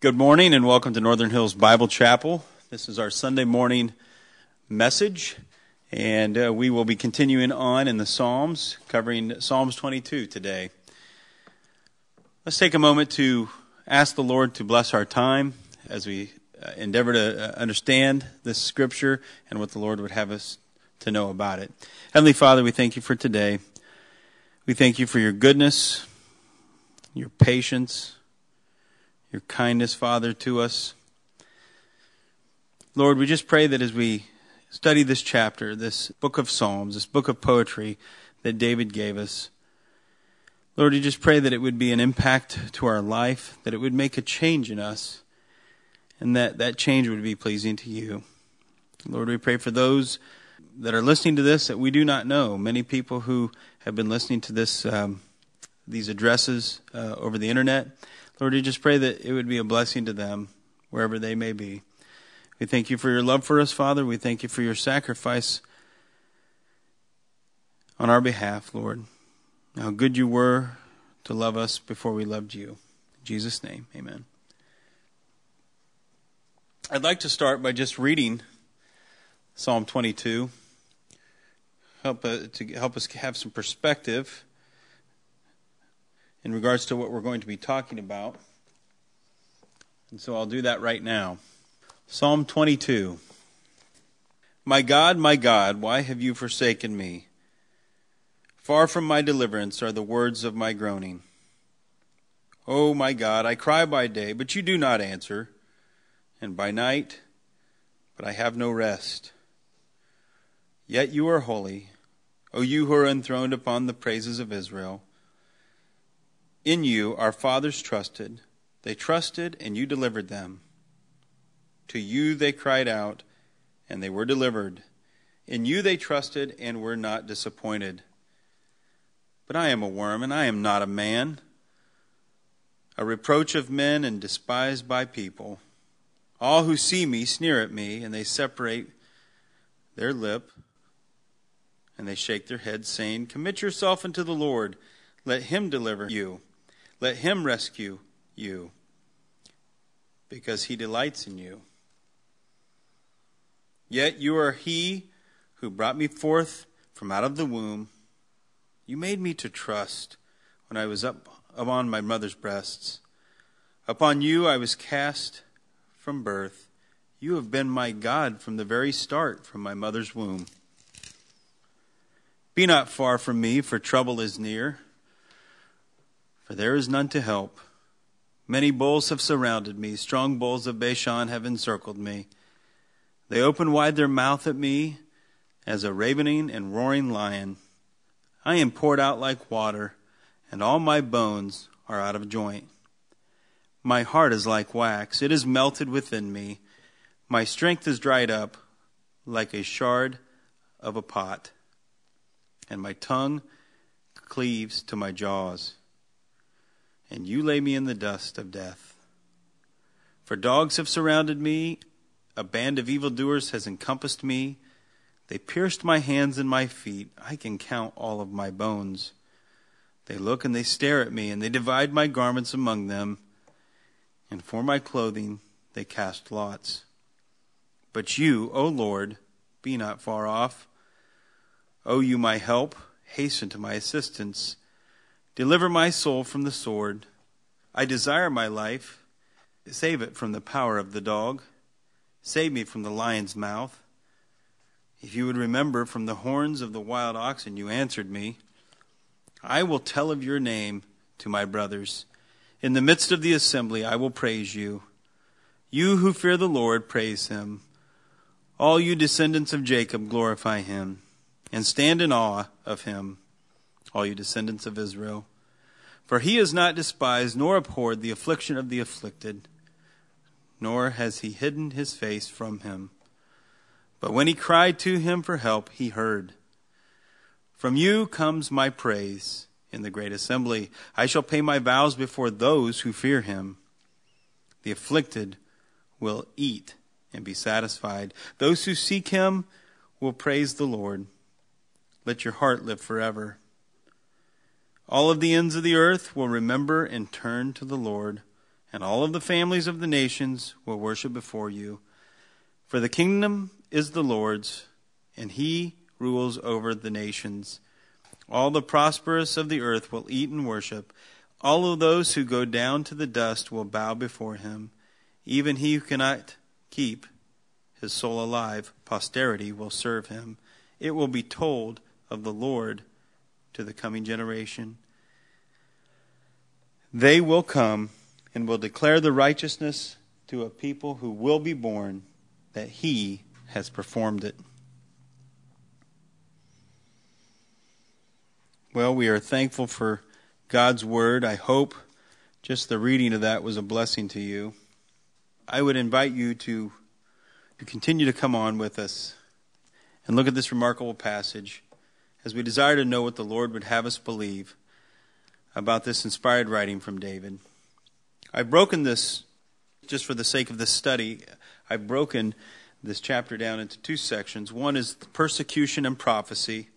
Good morning and welcome to Northern Hills Bible Chapel. This is our Sunday morning message, and uh, we will be continuing on in the Psalms, covering Psalms 22 today. Let's take a moment to ask the Lord to bless our time as we uh, endeavor to uh, understand this scripture and what the Lord would have us to know about it. Heavenly Father, we thank you for today. We thank you for your goodness, your patience, your kindness, Father, to us. Lord, we just pray that as we study this chapter, this book of Psalms, this book of poetry that David gave us, Lord, we just pray that it would be an impact to our life, that it would make a change in us, and that that change would be pleasing to you. Lord, we pray for those that are listening to this that we do not know. Many people who have been listening to this, um, these addresses uh, over the internet. Lord, we just pray that it would be a blessing to them wherever they may be. We thank you for your love for us, Father. We thank you for your sacrifice on our behalf, Lord. How good you were to love us before we loved you. In Jesus' name, amen. I'd like to start by just reading Psalm 22, help uh, to help us have some perspective in regards to what we're going to be talking about. And so I'll do that right now. Psalm 22. My God, my God, why have you forsaken me? Far from my deliverance are the words of my groaning. O oh, my God, I cry by day, but you do not answer, and by night, but I have no rest. Yet you are holy, O you who are enthroned upon the praises of Israel. In you our fathers trusted. They trusted, and you delivered them. To you they cried out, and they were delivered. In you they trusted, and were not disappointed. But I am a worm, and I am not a man, a reproach of men, and despised by people. All who see me sneer at me, and they separate their lip, and they shake their heads, saying, Commit yourself unto the Lord. Let him deliver you. Let him rescue you, because he delights in you. Yet you are he who brought me forth from out of the womb. You made me to trust when I was up upon my mother's breasts. Upon you I was cast from birth. You have been my God from the very start, from my mother's womb. Be not far from me, for trouble is near for there is none to help. Many bulls have surrounded me, strong bulls of Bashan have encircled me. They open wide their mouth at me as a ravening and roaring lion. I am poured out like water, and all my bones are out of joint. My heart is like wax, it is melted within me. My strength is dried up like a shard of a pot, and my tongue cleaves to my jaws and you lay me in the dust of death. For dogs have surrounded me, a band of evildoers has encompassed me. They pierced my hands and my feet. I can count all of my bones. They look and they stare at me, and they divide my garments among them, and for my clothing they cast lots. But you, O Lord, be not far off. O you my help, hasten to my assistance. Deliver my soul from the sword. I desire my life. Save it from the power of the dog. Save me from the lion's mouth. If you would remember from the horns of the wild oxen, you answered me. I will tell of your name to my brothers. In the midst of the assembly, I will praise you. You who fear the Lord, praise him. All you descendants of Jacob, glorify him, and stand in awe of him all you descendants of Israel. For he has not despised nor abhorred the affliction of the afflicted, nor has he hidden his face from him. But when he cried to him for help, he heard. From you comes my praise in the great assembly. I shall pay my vows before those who fear him. The afflicted will eat and be satisfied. Those who seek him will praise the Lord. Let your heart live forever. All of the ends of the earth will remember and turn to the Lord, and all of the families of the nations will worship before you. For the kingdom is the Lord's, and he rules over the nations. All the prosperous of the earth will eat and worship. All of those who go down to the dust will bow before him. Even he who cannot keep his soul alive, posterity will serve him. It will be told of the Lord to the coming generation. They will come and will declare the righteousness to a people who will be born that he has performed it. Well, we are thankful for God's word. I hope just the reading of that was a blessing to you. I would invite you to, to continue to come on with us and look at this remarkable passage as we desire to know what the Lord would have us believe about this inspired writing from David. I've broken this, just for the sake of this study, I've broken this chapter down into two sections. One is persecution and prophecy,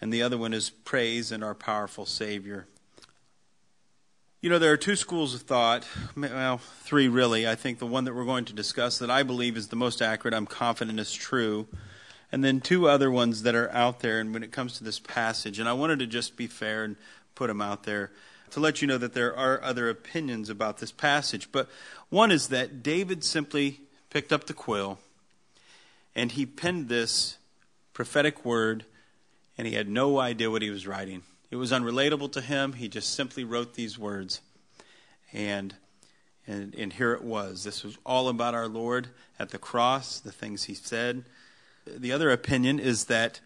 and the other one is praise and our powerful Savior. You know, there are two schools of thought, well, three really. I think the one that we're going to discuss that I believe is the most accurate, I'm confident is true, and then two other ones that are out there and when it comes to this passage. And I wanted to just be fair and put them out there to let you know that there are other opinions about this passage. But one is that David simply picked up the quill and he penned this prophetic word and he had no idea what he was writing. It was unrelatable to him. He just simply wrote these words. And, and, and here it was. This was all about our Lord at the cross, the things he said. The other opinion is that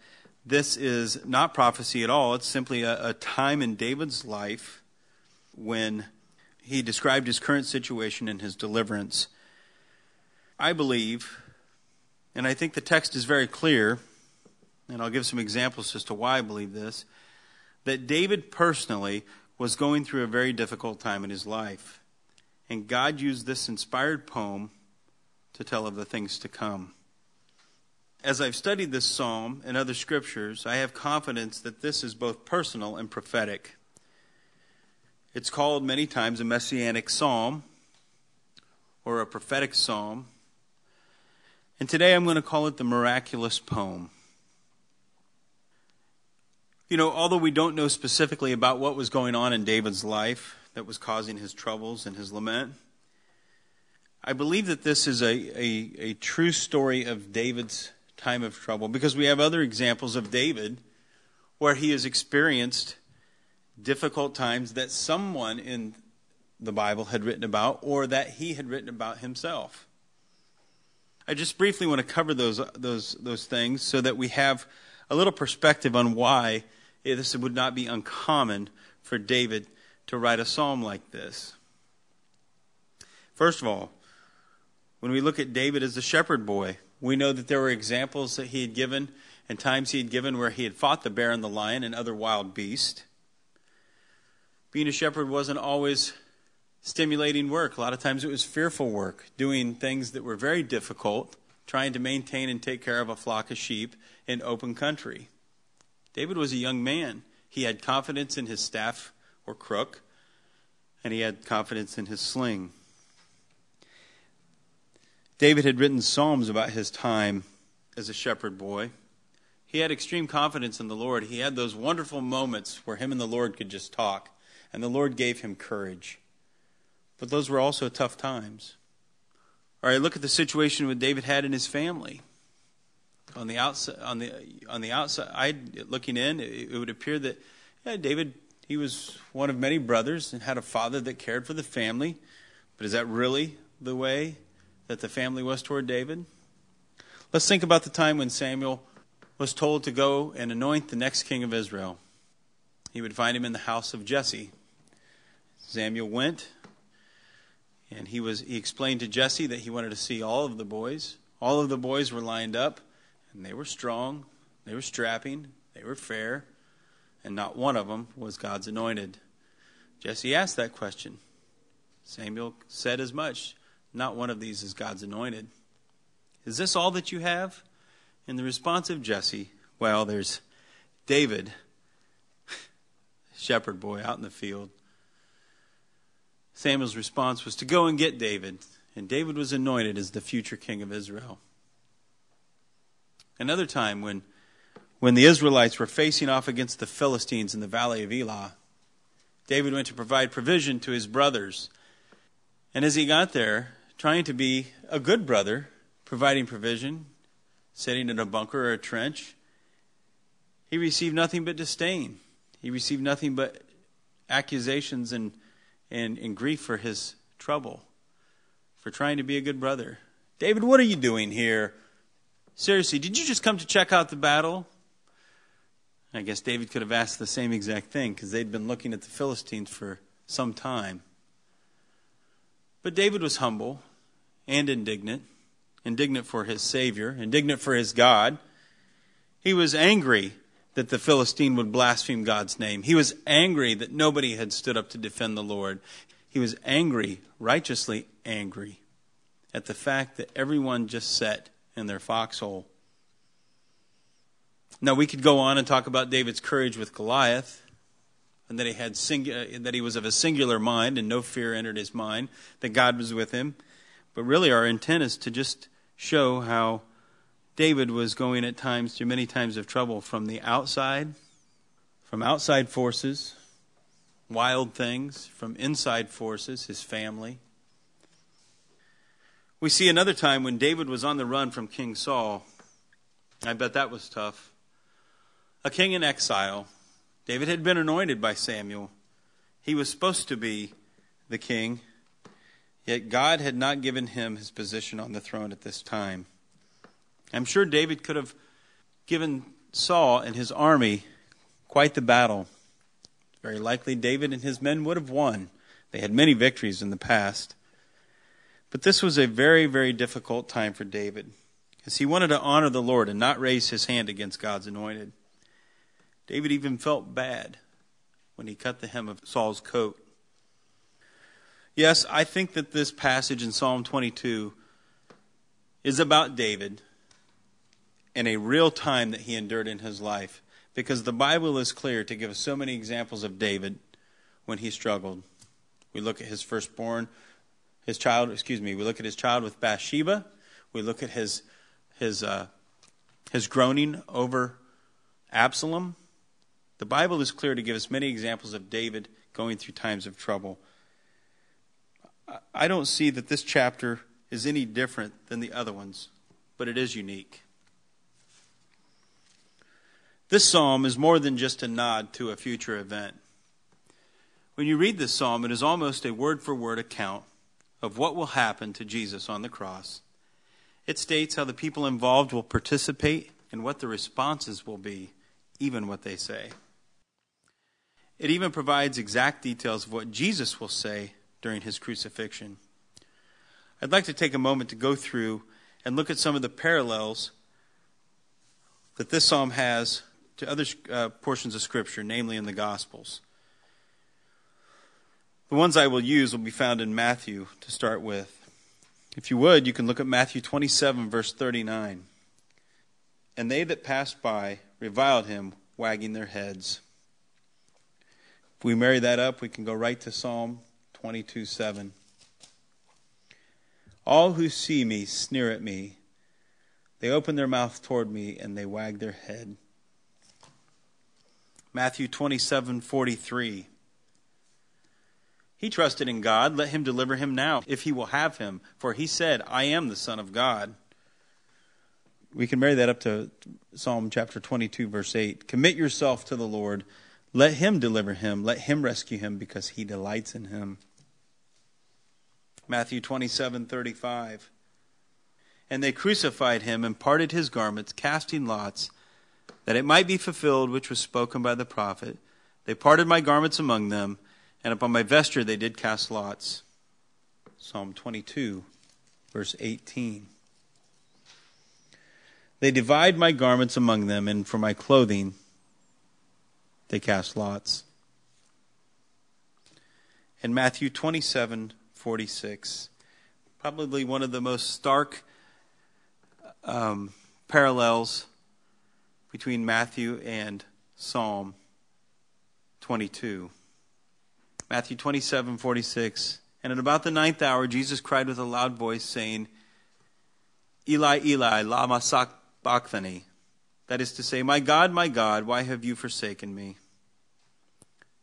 this is not prophecy at all. It's simply a, a time in David's life when he described his current situation and his deliverance. I believe, and I think the text is very clear, and I'll give some examples as to why I believe this, that David personally was going through a very difficult time in his life. And God used this inspired poem to tell of the things to come. As I've studied this psalm and other scriptures, I have confidence that this is both personal and prophetic. It's called many times a messianic psalm or a prophetic psalm. And today I'm going to call it the miraculous poem. You know, although we don't know specifically about what was going on in David's life that was causing his troubles and his lament, I believe that this is a, a, a true story of David's time of trouble because we have other examples of David where he has experienced difficult times that someone in the Bible had written about or that he had written about himself. I just briefly want to cover those, those, those things so that we have a little perspective on why this would not be uncommon for David to write a psalm like this. First of all, when we look at David as a shepherd boy, we know that there were examples that he had given and times he had given where he had fought the bear and the lion and other wild beasts being a shepherd wasn't always stimulating work. A lot of times it was fearful work, doing things that were very difficult, trying to maintain and take care of a flock of sheep in open country. David was a young man. He had confidence in his staff or crook, and he had confidence in his sling. David had written psalms about his time as a shepherd boy. He had extreme confidence in the Lord. He had those wonderful moments where him and the Lord could just talk and the Lord gave him courage. But those were also tough times. All right, look at the situation that David had in his family. On the outside, on the on the outside, looking in, it, it would appear that yeah, David he was one of many brothers and had a father that cared for the family. But is that really the way that the family was toward David? Let's think about the time when Samuel was told to go and anoint the next king of Israel. He would find him in the house of Jesse, Samuel went, and he was he explained to Jesse that he wanted to see all of the boys. All of the boys were lined up, and they were strong, they were strapping, they were fair, and not one of them was God's anointed. Jesse asked that question. Samuel said as much. Not one of these is God's anointed. Is this all that you have? And the response of Jesse, well, there's David, shepherd boy out in the field Samuel's response was to go and get David, and David was anointed as the future king of Israel. Another time when when the Israelites were facing off against the Philistines in the valley of Elah, David went to provide provision to his brothers. And as he got there, trying to be a good brother, providing provision, sitting in a bunker or a trench, he received nothing but disdain. He received nothing but accusations and, and, and grief for his trouble, for trying to be a good brother. David, what are you doing here? Seriously, did you just come to check out the battle? I guess David could have asked the same exact thing because they'd been looking at the Philistines for some time. But David was humble and indignant indignant for his Savior, indignant for his God. He was angry that the Philistine would blaspheme God's name. He was angry that nobody had stood up to defend the Lord. He was angry, righteously angry, at the fact that everyone just sat in their foxhole now we could go on and talk about David's courage with Goliath, and that he had that he was of a singular mind and no fear entered his mind, that God was with him. But really, our intent is to just show how David was going at times through many times of trouble from the outside, from outside forces, wild things, from inside forces, his family. We see another time when David was on the run from King Saul. I bet that was tough a king in exile. David had been anointed by Samuel. He was supposed to be the king, yet God had not given him his position on the throne at this time. I'm sure David could have given Saul and his army quite the battle. Very likely David and his men would have won. They had many victories in the past. But this was a very, very difficult time for David, because he wanted to honor the Lord and not raise his hand against God's anointed. David even felt bad when he cut the hem of Saul's coat. Yes, I think that this passage in Psalm 22 is about David and a real time that he endured in his life because the Bible is clear to give us so many examples of David when he struggled. We look at his firstborn, his child, excuse me, we look at his child with Bathsheba. We look at his his uh, his groaning over Absalom. The Bible is clear to give us many examples of David going through times of trouble. I don't see that this chapter is any different than the other ones, but it is unique. This psalm is more than just a nod to a future event. When you read this psalm, it is almost a word for word account of what will happen to Jesus on the cross. It states how the people involved will participate and what the responses will be, even what they say. It even provides exact details of what Jesus will say during his crucifixion. I'd like to take a moment to go through and look at some of the parallels that this psalm has to other uh, portions of Scripture, namely in the Gospels. The ones I will use will be found in Matthew to start with. If you would, you can look at Matthew 27, verse 39. And they that passed by reviled him, wagging their heads. If we marry that up, we can go right to Psalm 22 7. All who see me sneer at me. They open their mouth toward me and they wag their head. Matthew 27 43. He trusted in God. Let him deliver him now, if he will have him. For he said, I am the Son of God. We can marry that up to Psalm chapter 22, verse 8. Commit yourself to the Lord let him deliver him. Let him rescue him because he delights in him. Matthew 27:35. And they crucified him and parted his garments, casting lots, that it might be fulfilled which was spoken by the prophet. They parted my garments among them, and upon my vesture they did cast lots. Psalm 22, verse 18. They divide my garments among them, and for my clothing they cast lots. In Matthew 27 46, probably one of the most stark um, parallels between Matthew and Psalm 22. Matthew 27 46, And at about the ninth hour, Jesus cried with a loud voice, saying, Eli, Eli, lama sabachthani. That is to say, My God, my God, why have you forsaken me?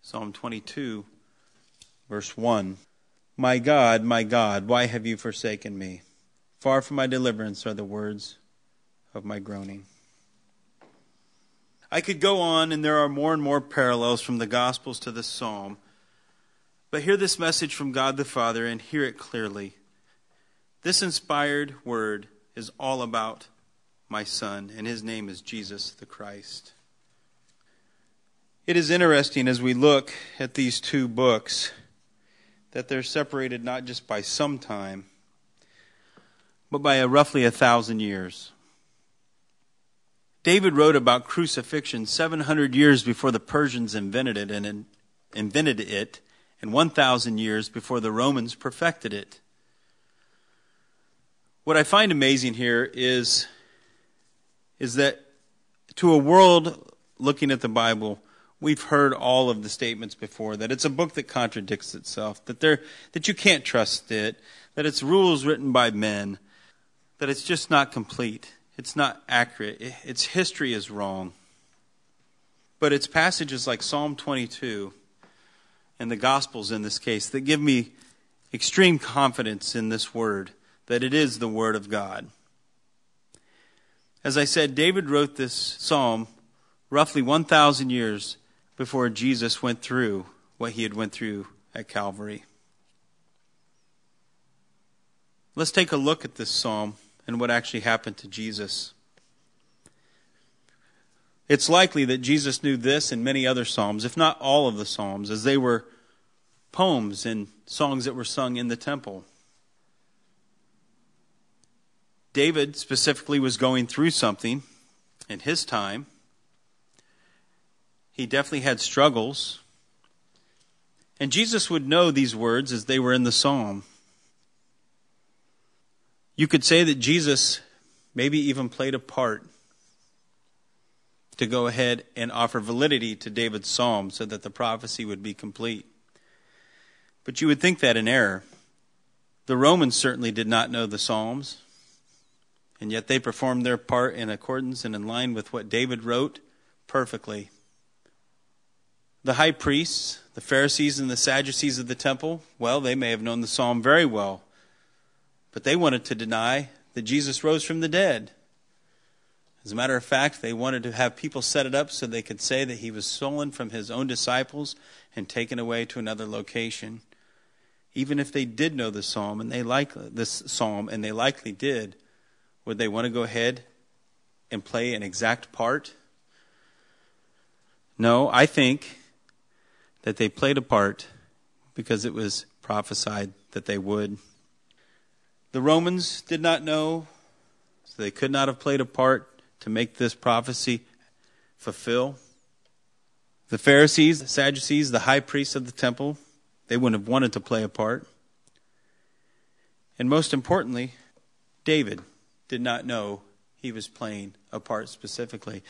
Psalm 22, verse 1. My God, my God, why have you forsaken me? Far from my deliverance are the words of my groaning. I could go on, and there are more and more parallels from the Gospels to this psalm. But hear this message from God the Father and hear it clearly. This inspired word is all about my Son, and his name is Jesus the Christ. It is interesting as we look at these two books that they're separated not just by some time, but by a roughly a thousand years. David wrote about crucifixion 700 years before the Persians invented it and invented it and 1,000 years before the Romans perfected it. What I find amazing here is, is that to a world looking at the Bible, we've heard all of the statements before that it's a book that contradicts itself, that, there, that you can't trust it, that it's rules written by men, that it's just not complete, it's not accurate, its history is wrong. But it's passages like Psalm 22 and the Gospels in this case that give me extreme confidence in this word, that it is the Word of God. As I said, David wrote this psalm roughly 1,000 years before Jesus went through what he had went through at Calvary. Let's take a look at this psalm and what actually happened to Jesus. It's likely that Jesus knew this and many other psalms, if not all of the psalms, as they were poems and songs that were sung in the temple. David specifically was going through something in his time. He definitely had struggles. And Jesus would know these words as they were in the psalm. You could say that Jesus maybe even played a part to go ahead and offer validity to David's psalm so that the prophecy would be complete. But you would think that in error. The Romans certainly did not know the Psalms, and yet they performed their part in accordance and in line with what David wrote perfectly. The high priests, the Pharisees, and the Sadducees of the temple, well, they may have known the psalm very well, but they wanted to deny that Jesus rose from the dead. As a matter of fact, they wanted to have people set it up so they could say that he was stolen from his own disciples and taken away to another location. Even if they did know the psalm and they like this psalm and they likely did, would they want to go ahead and play an exact part? No, I think that they played a part because it was prophesied that they would. The Romans did not know, so they could not have played a part to make this prophecy fulfill. The Pharisees, the Sadducees, the high priests of the temple, they wouldn't have wanted to play a part. And most importantly, David did not know he was playing a part specifically.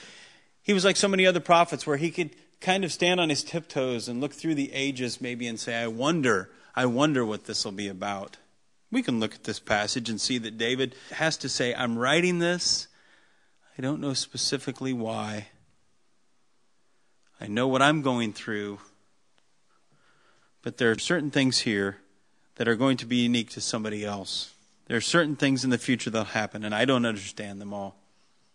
He was like so many other prophets where he could kind of stand on his tiptoes and look through the ages maybe and say, I wonder, I wonder what this will be about. We can look at this passage and see that David has to say, I'm writing this I don't know specifically why. I know what I'm going through. But there are certain things here that are going to be unique to somebody else. There are certain things in the future that'll happen, and I don't understand them all.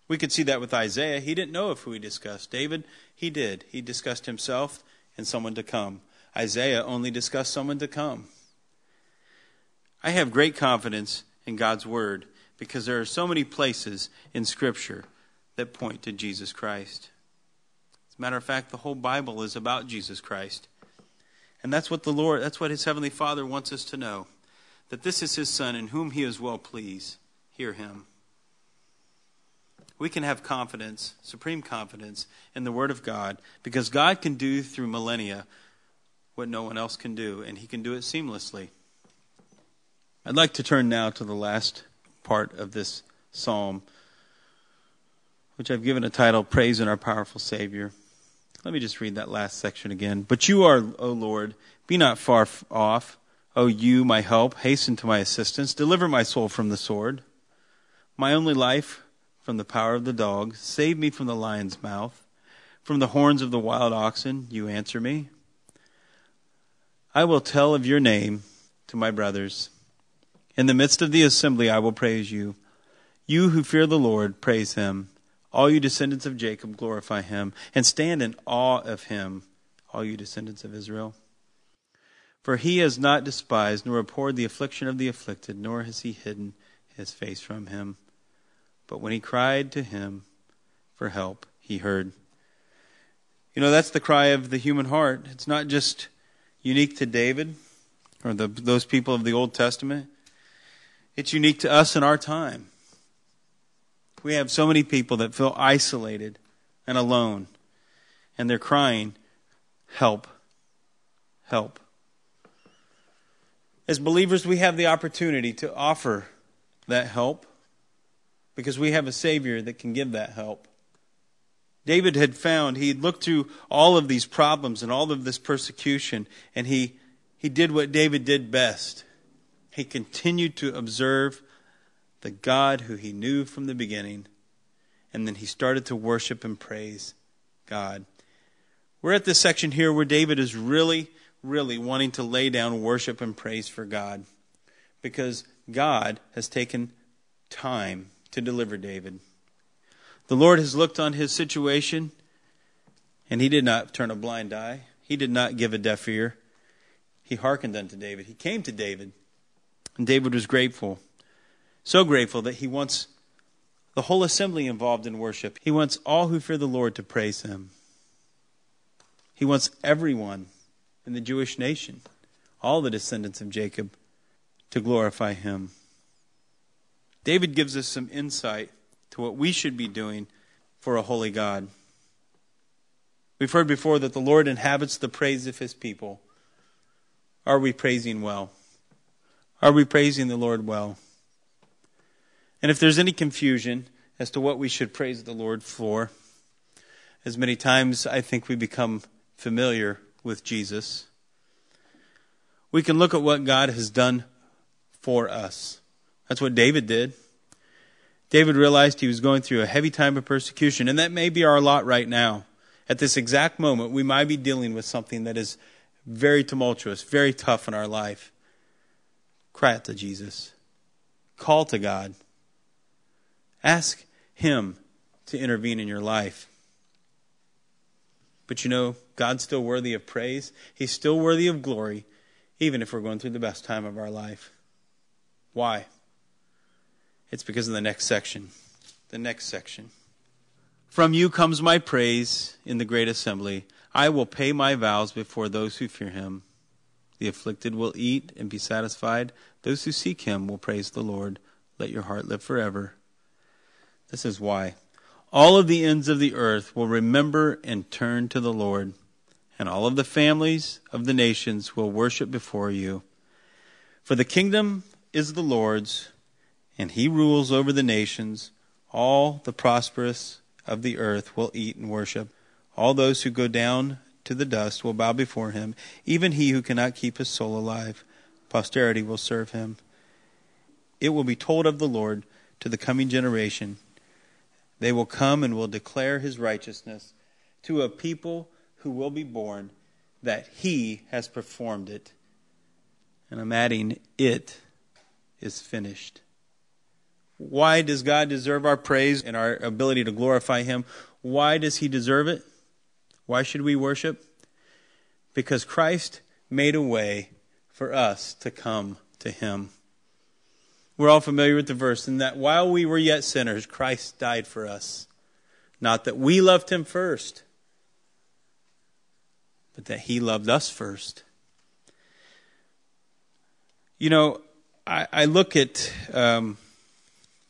We could see that with Isaiah. He didn't know of who he discussed. David, he did. He discussed himself and someone to come. Isaiah only discussed someone to come. I have great confidence in God's word because there are so many places in Scripture that point to Jesus Christ. As a matter of fact, the whole Bible is about Jesus Christ. And that's what the Lord, that's what his heavenly Father wants us to know. That this is his Son in whom he is well pleased. Hear him. We can have confidence, supreme confidence, in the Word of God because God can do through millennia what no one else can do, and he can do it seamlessly. I'd like to turn now to the last part of this psalm which I've given a title, Praise in Our Powerful Savior. Let me just read that last section again. But you are, O Lord, be not far off, O you, my help, hasten to my assistance. Deliver my soul from the sword, my only life from the power of the dog. Save me from the lion's mouth, from the horns of the wild oxen. You answer me. I will tell of your name to my brothers. In the midst of the assembly, I will praise you. You who fear the Lord, praise him. All you descendants of Jacob, glorify him, and stand in awe of him, all you descendants of Israel. For he has not despised nor abhorred the affliction of the afflicted, nor has he hidden his face from him. But when he cried to him for help, he heard. You know, that's the cry of the human heart. It's not just unique to David or the, those people of the Old Testament, it's unique to us in our time. We have so many people that feel isolated and alone, and they're crying, Help, help. As believers, we have the opportunity to offer that help because we have a Savior that can give that help. David had found, he looked through all of these problems and all of this persecution, and he, he did what David did best. He continued to observe the God who he knew from the beginning, and then he started to worship and praise God. We're at this section here where David is really really wanting to lay down worship and praise for God because God has taken time to deliver David. The Lord has looked on his situation and he did not turn a blind eye. He did not give a deaf ear. He hearkened unto David. He came to David. And David was grateful. So grateful that he wants the whole assembly involved in worship. He wants all who fear the Lord to praise him. He wants everyone in the Jewish nation, all the descendants of Jacob, to glorify him. David gives us some insight to what we should be doing for a holy God. We've heard before that the Lord inhabits the praise of his people. Are we praising well? Are we praising the Lord well? And if there's any confusion as to what we should praise the Lord for, as many times I think we become familiar with Jesus, we can look at what God has done for us. That's what David did. David realized he was going through a heavy time of persecution, and that may be our lot right now. At this exact moment, we might be dealing with something that is very tumultuous, very tough in our life. Cry out to Jesus. Call to God. Ask Him to intervene in your life. But you know, God's still worthy of praise. He's still worthy of glory, even if we're going through the best time of our life. Why? It's because of the next section. The next section. From you comes my praise in the great assembly. I will pay my vows before those who fear him. The afflicted will eat and be satisfied. Those who seek him will praise the Lord. Let your heart live forever. This is why all of the ends of the earth will remember and turn to the Lord, and all of the families of the nations will worship before you. For the kingdom is the Lord's, and he rules over the nations. All the prosperous of the earth will eat and worship. All those who go down to the dust will bow before him, even he who cannot keep his soul alive. Posterity will serve him. It will be told of the Lord to the coming generation they will come and will declare his righteousness to a people who will be born that he has performed it. And I'm adding, it is finished. Why does God deserve our praise and our ability to glorify him? Why does he deserve it? Why should we worship? Because Christ made a way for us to come to him. We're all familiar with the verse, and that while we were yet sinners, Christ died for us. Not that we loved him first, but that he loved us first. You know, I, I look at, um,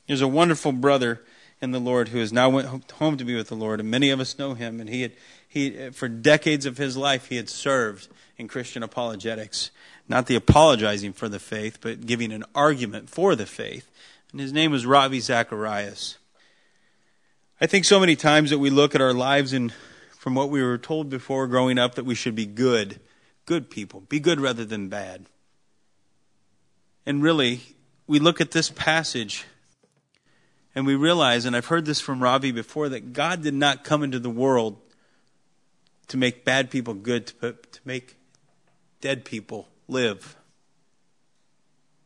there's a wonderful brother in the Lord who has now went home to be with the Lord, and many of us know him, and he had, he, for decades of his life, he had served in Christian apologetics not the apologizing for the faith, but giving an argument for the faith. And his name was Ravi Zacharias. I think so many times that we look at our lives and from what we were told before growing up that we should be good, good people, be good rather than bad. And really, we look at this passage and we realize, and I've heard this from Ravi before, that God did not come into the world to make bad people good, to, put, to make dead people live.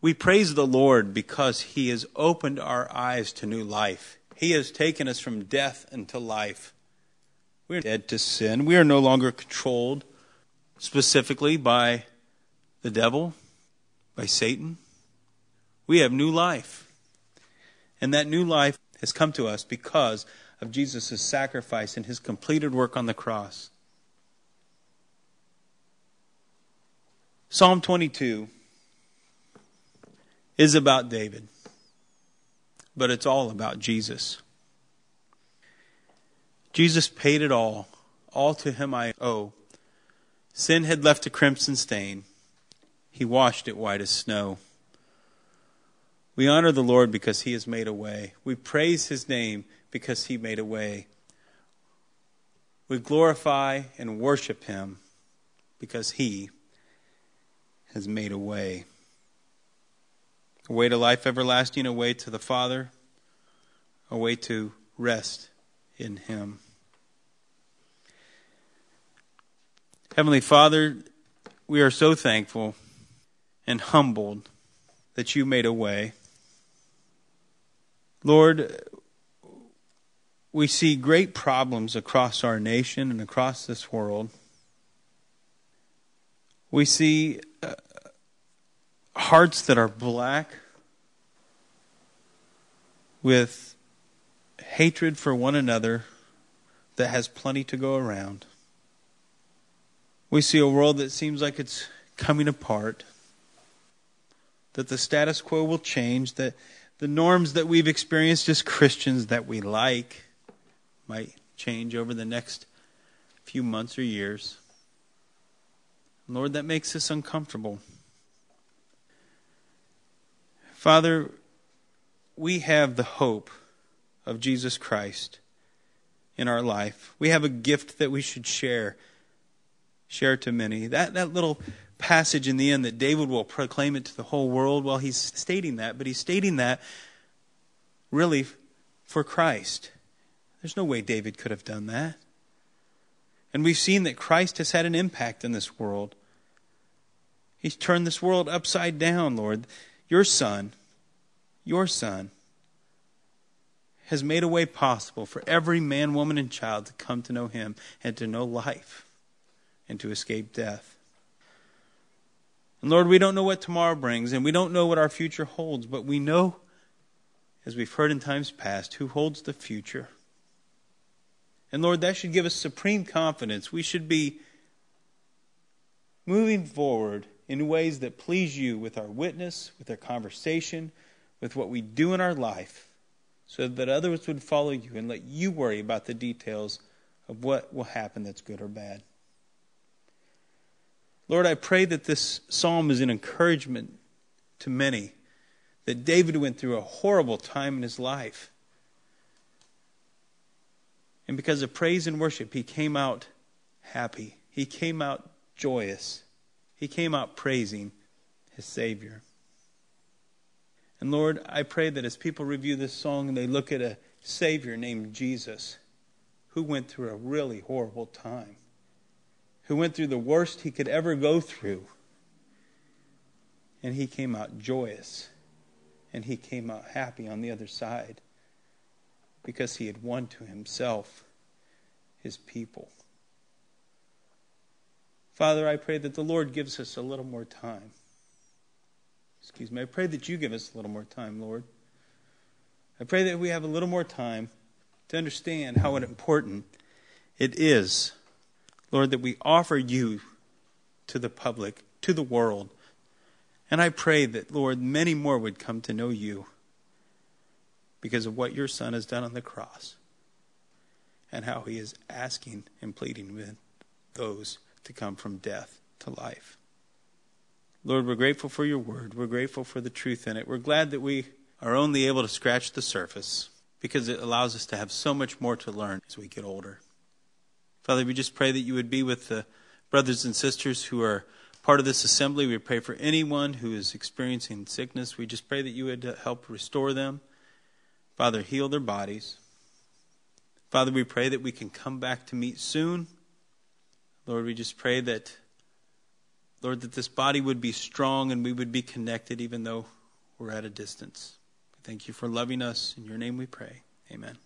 We praise the Lord because He has opened our eyes to new life. He has taken us from death into life. We're dead to sin. We are no longer controlled specifically by the devil, by Satan. We have new life. And that new life has come to us because of Jesus' sacrifice and his completed work on the cross. Psalm 22 is about David, but it's all about Jesus. Jesus paid it all. All to him I owe. Sin had left a crimson stain. He washed it white as snow. We honor the Lord because he has made a way. We praise his name because he made a way. We glorify and worship him because he has made a way. A way to life everlasting, a way to the Father, a way to rest in him. Heavenly Father, we are so thankful and humbled that you made a way. Lord, we see great problems across our nation and across this world. We see uh, hearts that are black with hatred for one another that has plenty to go around. We see a world that seems like it's coming apart, that the status quo will change, that the norms that we've experienced as Christians that we like might change over the next few months or years. Lord, that makes us uncomfortable. Father, we have the hope of Jesus Christ in our life. We have a gift that we should share share to many. That, that little passage in the end that David will proclaim it to the whole world, well, he's stating that, but he's stating that really for Christ. There's no way David could have done that. And we've seen that Christ has had an impact in this world. He's turned this world upside down, Lord. Your Son, your Son, has made a way possible for every man, woman, and child to come to know Him and to know life and to escape death. And Lord, we don't know what tomorrow brings, and we don't know what our future holds, but we know, as we've heard in times past, who holds the future. And Lord, that should give us supreme confidence. We should be moving forward in ways that please you with our witness, with our conversation, with what we do in our life, so that others would follow you and let you worry about the details of what will happen that's good or bad. Lord, I pray that this psalm is an encouragement to many, that David went through a horrible time in his life. And because of praise and worship, he came out happy. He came out joyous. He came out praising his Savior. And Lord, I pray that as people review this song and they look at a Savior named Jesus, who went through a really horrible time, who went through the worst he could ever go through. And he came out joyous. And he came out happy on the other side because he had won to himself his people. Father, I pray that the Lord gives us a little more time. Excuse me. I pray that you give us a little more time, Lord. I pray that we have a little more time to understand how important it is Lord, that we offer you to the public, to the world. And I pray that, Lord, many more would come to know you because of what your Son has done on the cross and how he is asking and pleading with those to come from death to life. Lord, we're grateful for your word. We're grateful for the truth in it. We're glad that we are only able to scratch the surface because it allows us to have so much more to learn as we get older. Father, we just pray that you would be with the brothers and sisters who are part of this assembly. We pray for anyone who is experiencing sickness. We just pray that you would help restore them. Father, heal their bodies. Father, we pray that we can come back to meet soon. Lord, we just pray that, Lord, that this body would be strong and we would be connected even though we're at a distance. Thank you for loving us. In your name we pray. Amen.